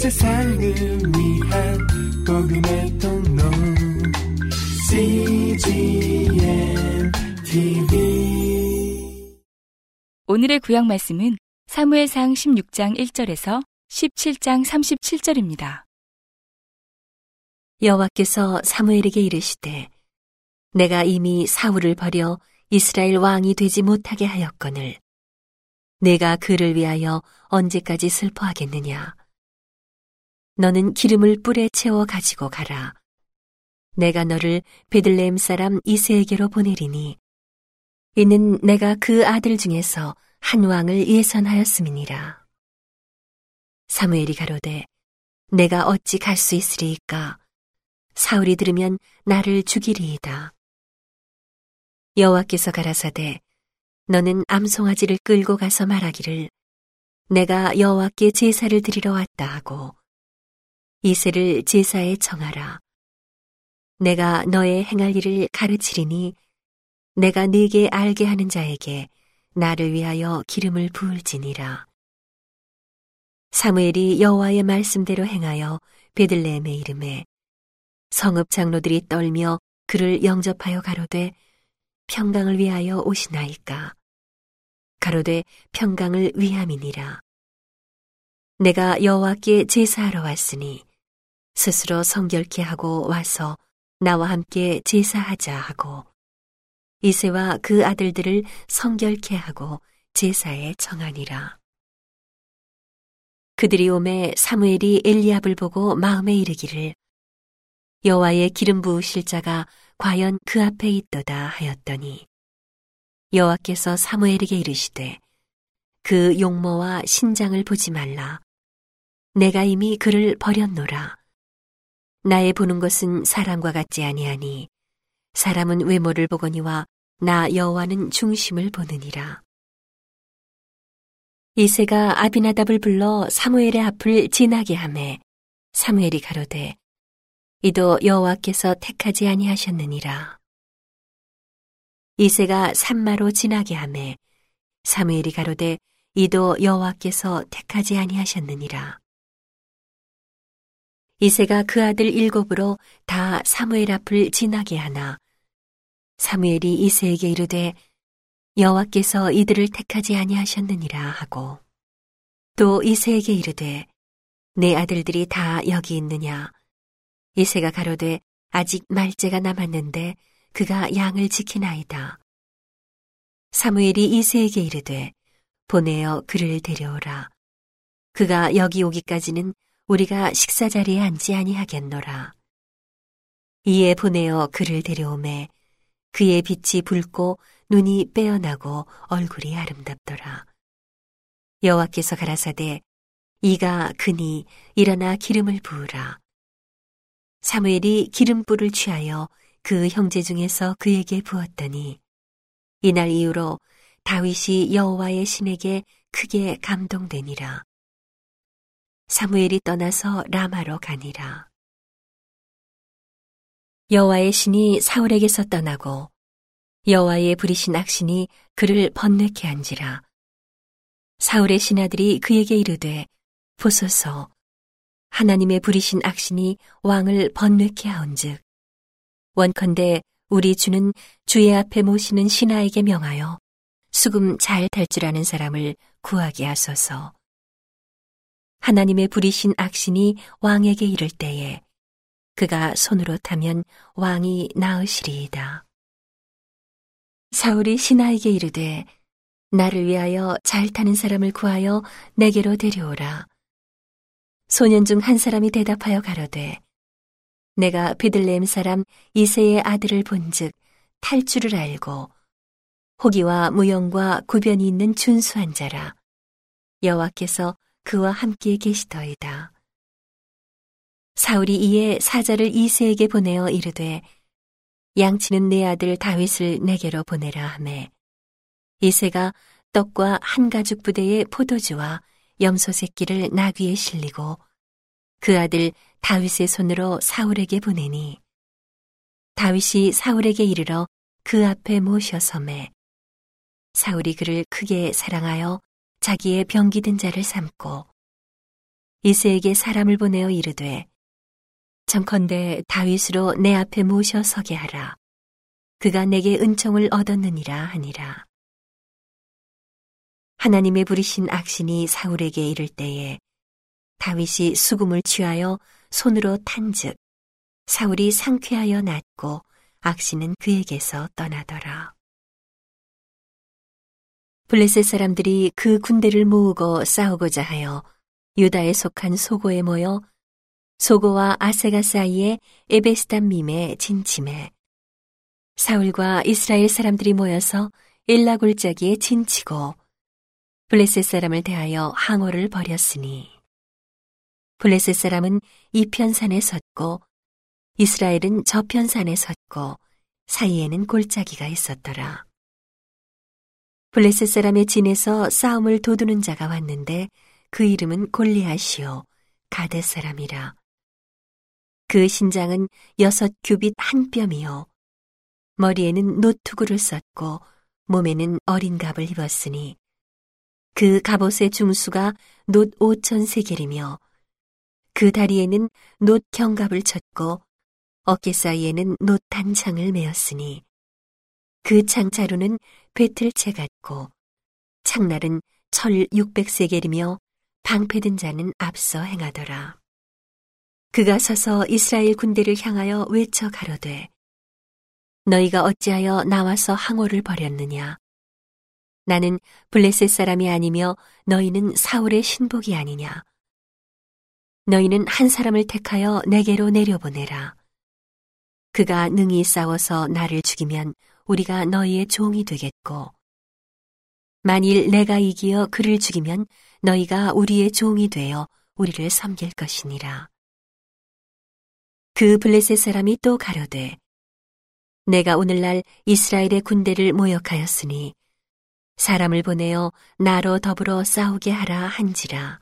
세상을 위한 복음의 통로. CGM TV 오늘의 구약 말씀은 사무엘상 16장 1절에서 17장 37절입니다. 여호와께서 사무엘에게 이르시되 내가 이미 사울을 버려 이스라엘 왕이 되지 못하게 하였거늘 내가 그를 위하여 언제까지 슬퍼하겠느냐 너는 기름을 뿔에 채워 가지고 가라. 내가 너를 베들레헴 사람 이세에게로 보내리니 이는 내가 그 아들 중에서 한 왕을 예선하였음이니라. 사무엘이 가로되 내가 어찌 갈 수 있으리이까? 사울이 들으면 나를 죽이리이다. 여호와께서 가라사대 너는 암송아지를 끌고 가서 말하기를 내가 여호와께 제사를 드리러 왔다 하고 이새를 제사에 정하라. 내가 너의 행할 일을 가르치리니 내가 네게 알게 하는 자에게 나를 위하여 기름을 부을지니라. 사무엘이 여호와의 말씀대로 행하여 베들레헴의 이름에 성읍 장로들이 떨며 그를 영접하여 가로되 평강을 위하여 오시나이까? 가로되 평강을 위함이니라. 내가 여호와께 제사하러 왔으니 스스로 성결케 하고 와서 나와 함께 제사하자 하고 이세와 그 아들들을 성결케 하고 제사에 정하니라. 그들이 오매 사무엘이 엘리압을 보고 마음에 이르기를 여호와의 기름 부으실 자가 과연 그 앞에 있도다 하였더니 여호와께서 사무엘에게 이르시되 그 용모와 신장을 보지 말라. 내가 이미 그를 버렸노라 나의 보는 것은 사람과 같지 아니하니 사람은 외모를 보거니와 나 여호와는 중심을 보느니라 이세가 아비나답을 불러 사무엘의 앞을 지나게 하매 사무엘이 가로되 이도 여호와께서 택하지 아니하셨느니라. 이세가 산마로 지나게 하매 사무엘이 가로되 이도 여호와께서 택하지 아니하셨느니라. 이세가 그 아들 일곱으로 다 사무엘 앞을 지나게 하나 사무엘이 이세에게 이르되 여호와께서 이들을 택하지 아니하셨느니라 하고 또 이세에게 이르되 내 아들들이 다 여기 있느냐 이세가 가로되 아직 말째가 남았는데 그가 양을 지키나이다. 사무엘이 이세에게 이르되 보내어 그를 데려오라. 그가 여기 오기까지는 우리가 식사 자리에 앉지 아니하겠노라. 이에 보내어 그를 데려오매 그의 빛이 붉고 눈이 빼어나고 얼굴이 아름답더라. 여호와께서 가라사대 이가 그니 일어나 기름을 부으라. 사무엘이 기름불을 취하여 그 형제 중에서 그에게 부었더니 이날 이후로 다윗이 여호와의 신에게 크게 감동되니라. 사무엘이 떠나서 라마로 가니라. 여호와의 신이 사울에게서 떠나고 여호와의 부리신 악신이 그를 번뇌케 한지라. 사울의 신하들이 그에게 이르되 보소서 하나님의 부리신 악신이 왕을 번뇌케 하온즉 원컨대 우리 주는 주의 앞에 모시는 신하에게 명하여 수금 잘 탈 줄 아는 사람을 구하게 하소서. 하나님의 부리신 악신이 왕에게 이를 때에 그가 손으로 타면 왕이 나으시리이다. 사울이 신하에게 이르되 나를 위하여 잘 타는 사람을 구하여 내게로 데려오라. 소년 중 한 사람이 대답하여 가로되 내가 비들레헴 사람 이세의 아들을 본즉 탈 줄을 알고 호기와 무용과 구변이 있는 준수한 자라 여호와께서 그와 함께 계시더이다. 사울이 이에 사자를 이세에게 보내어 이르되 양치는 내 아들 다윗을 내게로 보내라 하매 이세가 떡과 한 가죽 부대의 포도주와 염소 새끼를 나귀에 실리고 그 아들 다윗의 손으로 사울에게 보내니 다윗이 사울에게 이르러 그 앞에 모셔섬에 사울이 그를 크게 사랑하여 자기의 병기든 자를 삼고 이세에게 사람을 보내어 이르되 청컨대 다윗으로 내 앞에 모셔 서게 하라. 그가 내게 은총을 얻었느니라 하니라. 하나님의 부르신 악신이 사울에게 이를 때에 다윗이 수금을 취하여 손으로 탄즉 사울이 상쾌하여 낫고 악신은 그에게서 떠나더라. 블레셋 사람들이 그 군대를 모으고 싸우고자 하여 유다에 속한 소고에 모여 소고와 아세가 사이에 에베스담밈에 진침해 사울과 이스라엘 사람들이 모여서 일라 골짜기에 진치고 블레셋 사람을 대하여 항호를 벌였으니 블레셋 사람은 이 편산에 섰고 이스라엘은 저 편산에 섰고 사이에는 골짜기가 있었더라. 블레셋 사람의 진에서 싸움을 도두는 자가 왔는데 그 이름은 골리앗이요 가드 사람이라. 그 신장은 여섯 규빗 한 뼘이요 머리에는 노투구를 썼고 몸에는 어린 갑을 입었으니 그 갑옷의 중수가 놋 오천 세겔이며 그 다리에는 놋 경갑을 쳤고 어깨 사이에는 놋 단창을 메었으니 그 창자루는 배틀채 같고 창날은 철 육백세겔이며 방패든 자는 앞서 행하더라. 그가 서서 이스라엘 군대를 향하여 외쳐 가로되 너희가 어찌하여 나와서 항호를 벌였느냐? 나는 블레셋 사람이 아니며 너희는 사울의 신복이 아니냐? 너희는 한 사람을 택하여 내게로 내려보내라. 그가 능히 싸워서 나를 죽이면 우리가 너희의 종이 되겠고 만일 내가 이기어 그를 죽이면 너희가 우리의 종이 되어 우리를 섬길 것이니라. 그 블레셋 사람이 또 가로되 내가 오늘날 이스라엘의 군대를 모욕하였으니 사람을 보내어 나로 더불어 싸우게 하라 한지라.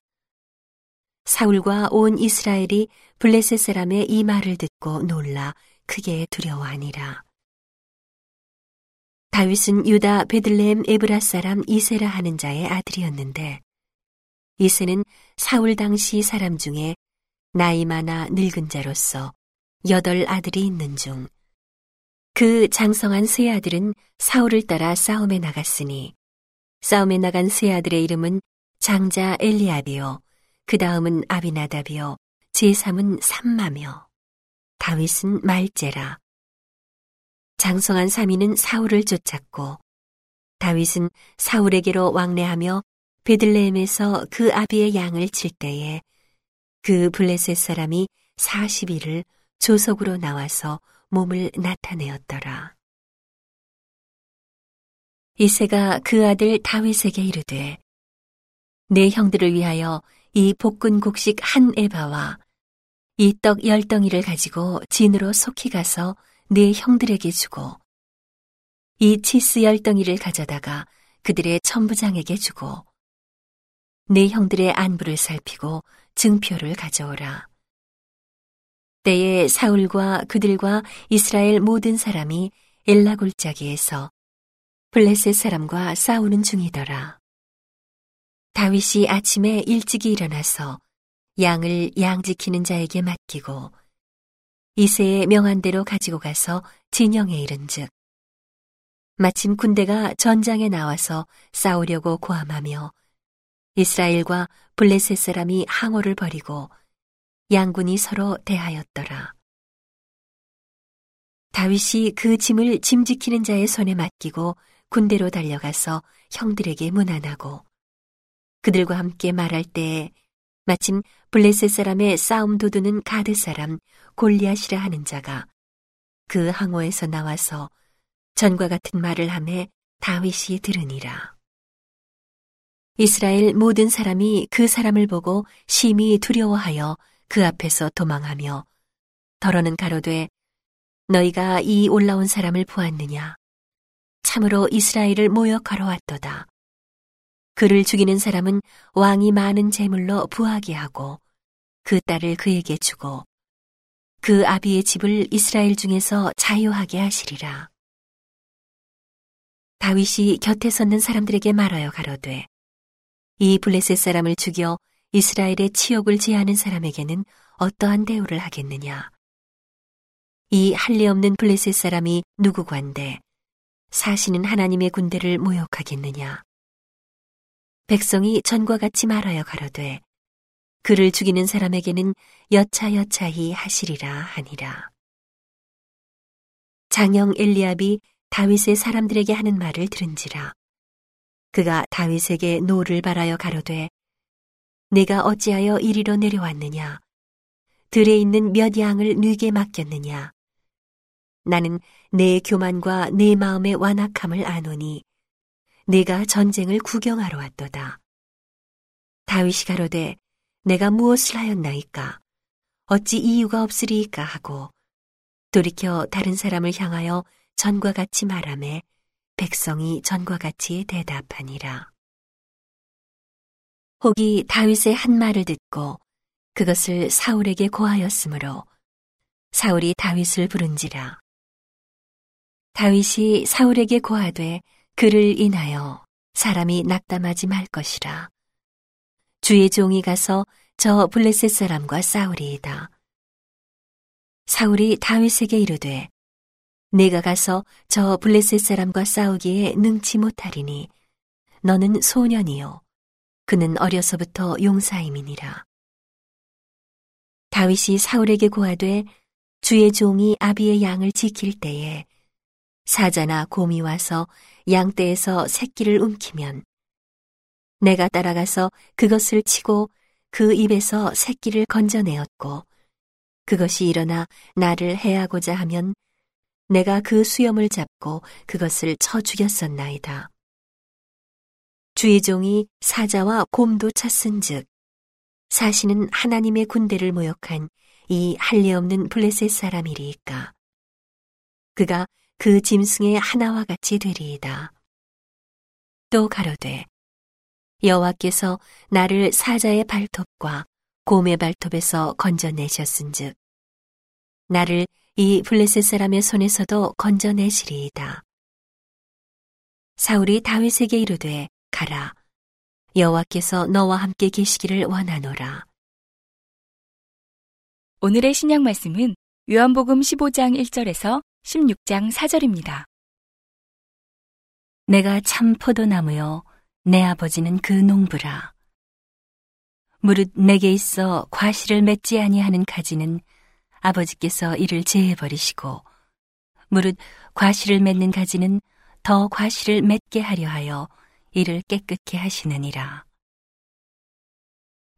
사울과 온 이스라엘이 블레셋 사람의 이 말을 듣고 놀라 크게 두려워하니라. 다윗은 유다 베들레헴 에브라 사람 이세라 하는 자의 아들이었는데 이세는 사울 당시 사람 중에 나이 많아 늙은 자로서 여덟 아들이 있는 중. 그 장성한 세 아들은 사울을 따라 싸움에 나갔으니 싸움에 나간 세 아들의 이름은 장자 엘리압이요. 그 다음은 아비나답이요. 제3은 삼마며 다윗은 말제라 장성한 3위는 사울을 쫓았고 다윗은 사울에게로 왕래하며 베들레헴에서 그 아비의 양을 칠 때에 그 블레셋 사람이 40일을 조석으로 나와서 몸을 나타내었더라. 이세가 그 아들 다윗에게 이르되 내 형들을 위하여 이 볶은 곡식 한 에바와 이 떡 열 덩이를 가지고 진으로 속히 가서 네 형들에게 주고 이 치스 열덩이를 가져다가 그들의 천부장에게 주고 네 형들의 안부를 살피고 증표를 가져오라. 때에 사울과 그들과 이스라엘 모든 사람이 엘라 골짜기에서 블레셋 사람과 싸우는 중이더라. 다윗이 아침에 일찍이 일어나서 양을 양 지키는 자에게 맡기고 이세의 명한 대로 가지고 가서 진영에 이른즉 마침 군대가 전장에 나와서 싸우려고 고함하며 이스라엘과 블레셋 사람이 항호를 벌이고 양군이 서로 대하였더라. 다윗이 그 짐을 짐 지키는 자의 손에 맡기고 군대로 달려가서 형들에게 문안하고 그들과 함께 말할 때에 마침 블레셋 사람의 싸움 도두는 가드 사람 골리앗이라 하는 자가 그 항호에서 나와서 전과 같은 말을 함에 다윗이 들으니라. 이스라엘 모든 사람이 그 사람을 보고 심히 두려워하여 그 앞에서 도망하며 더러는 가로되 너희가 이 올라온 사람을 보았느냐 참으로 이스라엘을 모욕하러 왔도다. 그를 죽이는 사람은 왕이 많은 재물로 부하게 하고 그 딸을 그에게 주고 그 아비의 집을 이스라엘 중에서 자유하게 하시리라. 다윗이 곁에 섰는 사람들에게 말하여 가로되 이 블레셋 사람을 죽여 이스라엘의 치욕을 제하는 사람에게는 어떠한 대우를 하겠느냐? 이 할례 없는 블레셋 사람이 누구관데 사시는 하나님의 군대를 모욕하겠느냐? 백성이 전과 같이 말하여 가로되 그를 죽이는 사람에게는 여차여차히 하시리라 하니라. 장형 엘리압이 다윗의 사람들에게 하는 말을 들은지라. 그가 다윗에게 노를 발하여 가로되 네가 어찌하여 이리로 내려왔느냐 들에 있는 몇 양을 네게 맡겼느냐 나는 내 교만과 내 마음의 완악함을 아노니 내가 전쟁을 구경하러 왔도다 다윗이 가로되 내가 무엇을 하였나이까 어찌 이유가 없으리이까 하고 돌이켜 다른 사람을 향하여 전과 같이 말하매 백성이 전과 같이 대답하니라. 혹이 다윗의 한 말을 듣고 그것을 사울에게 고하였으므로 사울이 다윗을 부른지라. 다윗이 사울에게 고하되 그를 인하여 사람이 낙담하지 말 것이라. 주의 종이 가서 저 블레셋 사람과 싸우리이다. 사울이 다윗에게 이르되 내가 가서 저 블레셋 사람과 싸우기에 능치 못하리니 너는 소년이요 그는 어려서부터 용사임이니라. 다윗이 사울에게 고하되 주의 종이 아비의 양을 지킬 때에 사자나 곰이 와서 양떼에서 새끼를 움키면 내가 따라가서 그것을 치고 그 입에서 새끼를 건져내었고 그것이 일어나 나를 해하고자 하면 내가 그 수염을 잡고 그것을 쳐 죽였었나이다. 주의 종이 사자와 곰도 쳤은즉 사시는 하나님의 군대를 모욕한 이 할례 없는 블레셋 사람이리이까. 그가 그 짐승의 하나와 같이 되리이다. 또 가로되 여호와께서 나를 사자의 발톱과 곰의 발톱에서 건져내셨은즉 나를 이 블레셋 사람의 손에서도 건져내시리이다. 사울이 다윗에게 이르되 가라 여호와께서 너와 함께 계시기를 원하노라. 오늘의 신약 말씀은 요한복음 15장 1절에서 16장 4절입니다. 내가 참 포도나무요 내 아버지는 그 농부라. 무릇 내게 있어 과실을 맺지 아니하는 가지는 아버지께서 이를 제해버리시고 무릇 과실을 맺는 가지는 더 과실을 맺게 하려 하여 이를 깨끗게 하시느니라.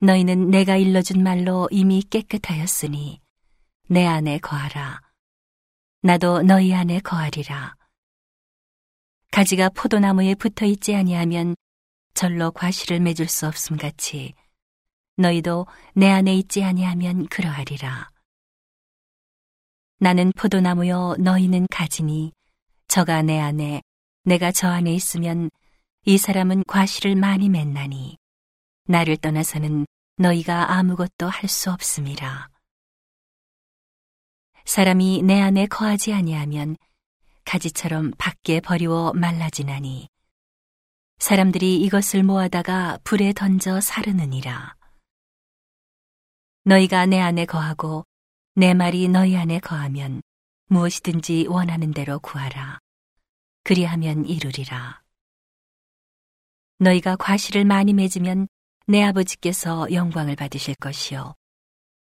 너희는 내가 일러준 말로 이미 깨끗하였으니 내 안에 거하라. 나도 너희 안에 거하리라. 가지가 포도나무에 붙어 있지 아니하면 절로 과실을 맺을 수 없음 같이 너희도 내 안에 있지 아니하면 그러하리라. 나는 포도나무요 너희는 가지니 저가 내 안에 내가 저 안에 있으면 이 사람은 과실을 많이 맺나니 나를 떠나서는 너희가 아무것도 할 수 없음이라. 사람이 내 안에 거하지 아니하면 가지처럼 밖에 버리워 말라지나니 사람들이 이것을 모아다가 불에 던져 사르느니라. 너희가 내 안에 거하고 내 말이 너희 안에 거하면 무엇이든지 원하는 대로 구하라. 그리하면 이루리라. 너희가 과실을 많이 맺으면 내 아버지께서 영광을 받으실 것이요.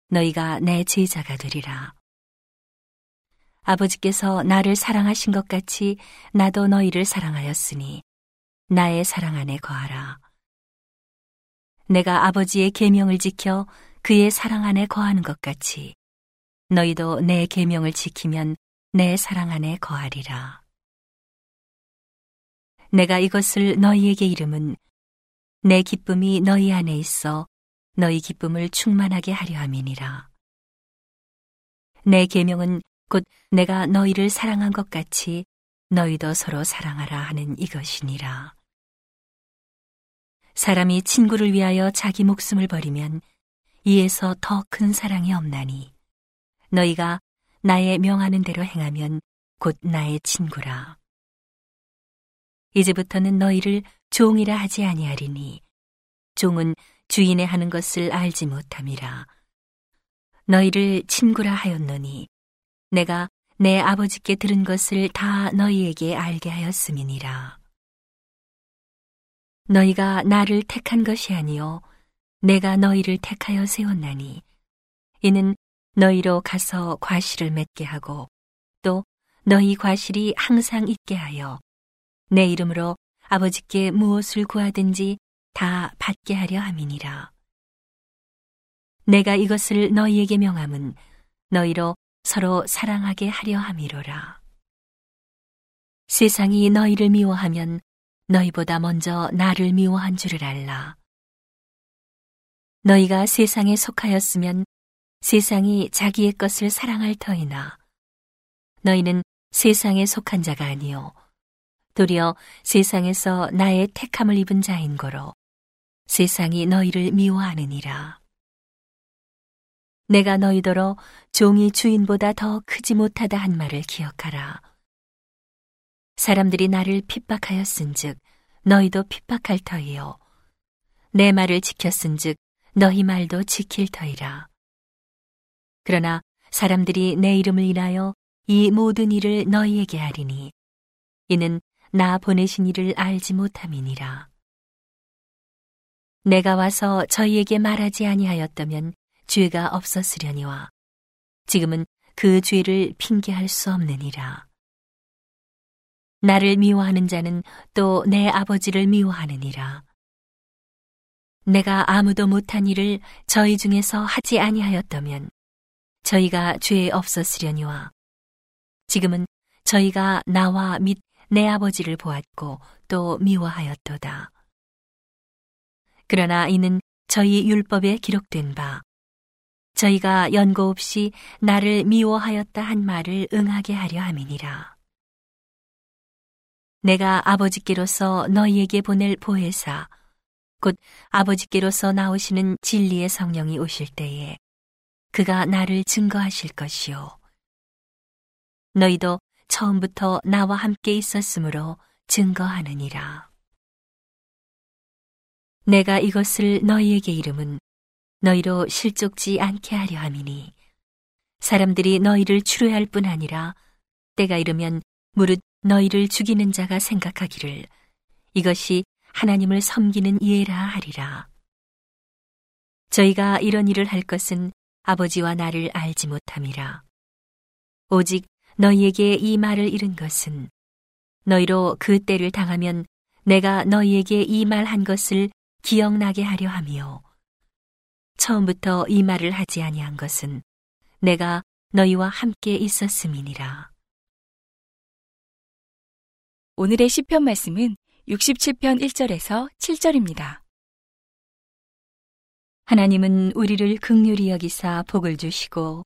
너희가 내 제자가 되리라. 아버지께서 나를 사랑하신 것 같이 나도 너희를 사랑하였으니 나의 사랑 안에 거하라. 내가 아버지의 계명을 지켜 그의 사랑 안에 거하는 것 같이 너희도 내 계명을 지키면 내 사랑 안에 거하리라. 내가 이것을 너희에게 이름은 내 기쁨이 너희 안에 있어 너희 기쁨을 충만하게 하려 함이니라. 내 계명은 곧 내가 너희를 사랑한 것 같이 너희도 서로 사랑하라 하는 이것이니라. 사람이 친구를 위하여 자기 목숨을 버리면 이에서 더 큰 사랑이 없나니 너희가 나의 명하는 대로 행하면 곧 나의 친구라. 이제부터는 너희를 종이라 하지 아니하리니 종은 주인의 하는 것을 알지 못함이라. 너희를 친구라 하였노니 내가 내 아버지께 들은 것을 다 너희에게 알게 하였음이니라. 너희가 나를 택한 것이 아니요 내가 너희를 택하여 세웠나니 이는 너희로 가서 과실을 맺게 하고 또 너희 과실이 항상 있게 하여 내 이름으로 아버지께 무엇을 구하든지 다 받게 하려 함이니라. 내가 이것을 너희에게 명함은 너희로 서로 사랑하게 하려 함이로라. 세상이 너희를 미워하면 너희보다 먼저 나를 미워한 줄을 알라. 너희가 세상에 속하였으면 세상이 자기의 것을 사랑할 터이나 너희는 세상에 속한 자가 아니요 도리어 세상에서 나의 택함을 입은 자인 거로 세상이 너희를 미워하느니라. 내가 너희더러 종이 주인보다 더 크지 못하다 한 말을 기억하라. 사람들이 나를 핍박하였은즉 너희도 핍박할 터이요. 내 말을 지켰은즉 너희 말도 지킬 터이라. 그러나 사람들이 내 이름을 인하여 이 모든 일을 너희에게 하리니 이는 나 보내신 이를 알지 못함이니라. 내가 와서 저희에게 말하지 아니하였다면 죄가 없었으려니와 지금은 그 죄를 핑계할 수 없느니라. 나를 미워하는 자는 또 내 아버지를 미워하느니라. 내가 아무도 못한 일을 저희 중에서 하지 아니하였다면 저희가 죄에 없었으려니와 지금은 저희가 나와 및 내 아버지를 보았고 또 미워하였도다. 그러나 이는 저희 율법에 기록된 바 저희가 연고 없이 나를 미워하였다 한 말을 응하게 하려 함이니라. 내가 아버지께로서 너희에게 보낼 보혜사 곧 아버지께로서 나오시는 진리의 성령이 오실 때에 그가 나를 증거하실 것이요. 너희도 처음부터 나와 함께 있었으므로 증거하느니라. 내가 이것을 너희에게 이름은 너희로 실족지 않게 하려 함이니 사람들이 너희를 추려할 뿐 아니라 때가 이르면 무릇 너희를 죽이는 자가 생각하기를 이것이 하나님을 섬기는 예라 하리라. 저희가 이런 일을 할 것은 아버지와 나를 알지 못함이라. 오직 너희에게 이 말을 잃은 것은 너희로 그 때를 당하면 내가 너희에게 이 말 한 것을 기억나게 하려 함이요. 처음부터 이 말을 하지 아니한 것은 내가 너희와 함께 있었음이니라. 오늘의 시편 말씀은 67편 1절에서 7절입니다. 하나님은 우리를 극률히 여기사 복을 주시고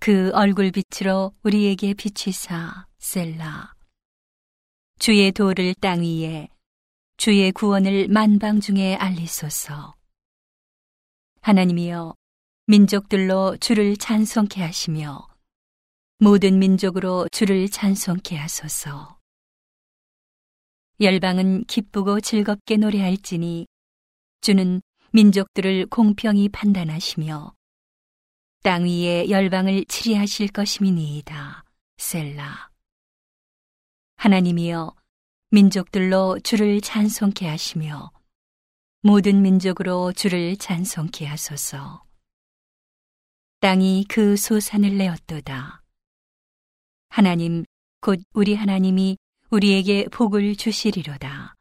그 얼굴 빛으로 우리에게 비치사 셀라 주의 도를 땅 위에 주의 구원을 만방 중에 알리소서 하나님이여 민족들로 주를 찬송케 하시며 모든 민족으로 주를 찬송케 하소서 열방은 기쁘고 즐겁게 노래할지니 주는 민족들을 공평히 판단하시며 땅 위에 열방을 치리하실 것임이니이다. 셀라. 하나님이여 민족들로 주를 찬송케 하시며 모든 민족으로 주를 찬송케 하소서. 땅이 그 소산을 내었도다. 하나님 곧 우리 하나님이 우리에게 복을 주시리로다.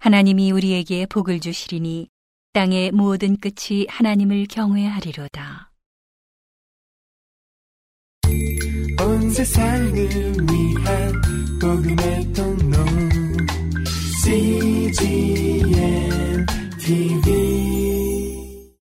하나님이 우리에게 복을 주시리니 땅의 모든 끝이 하나님을 경외하리로다. 온 세상을 위한 복음의 통로 CGN TV.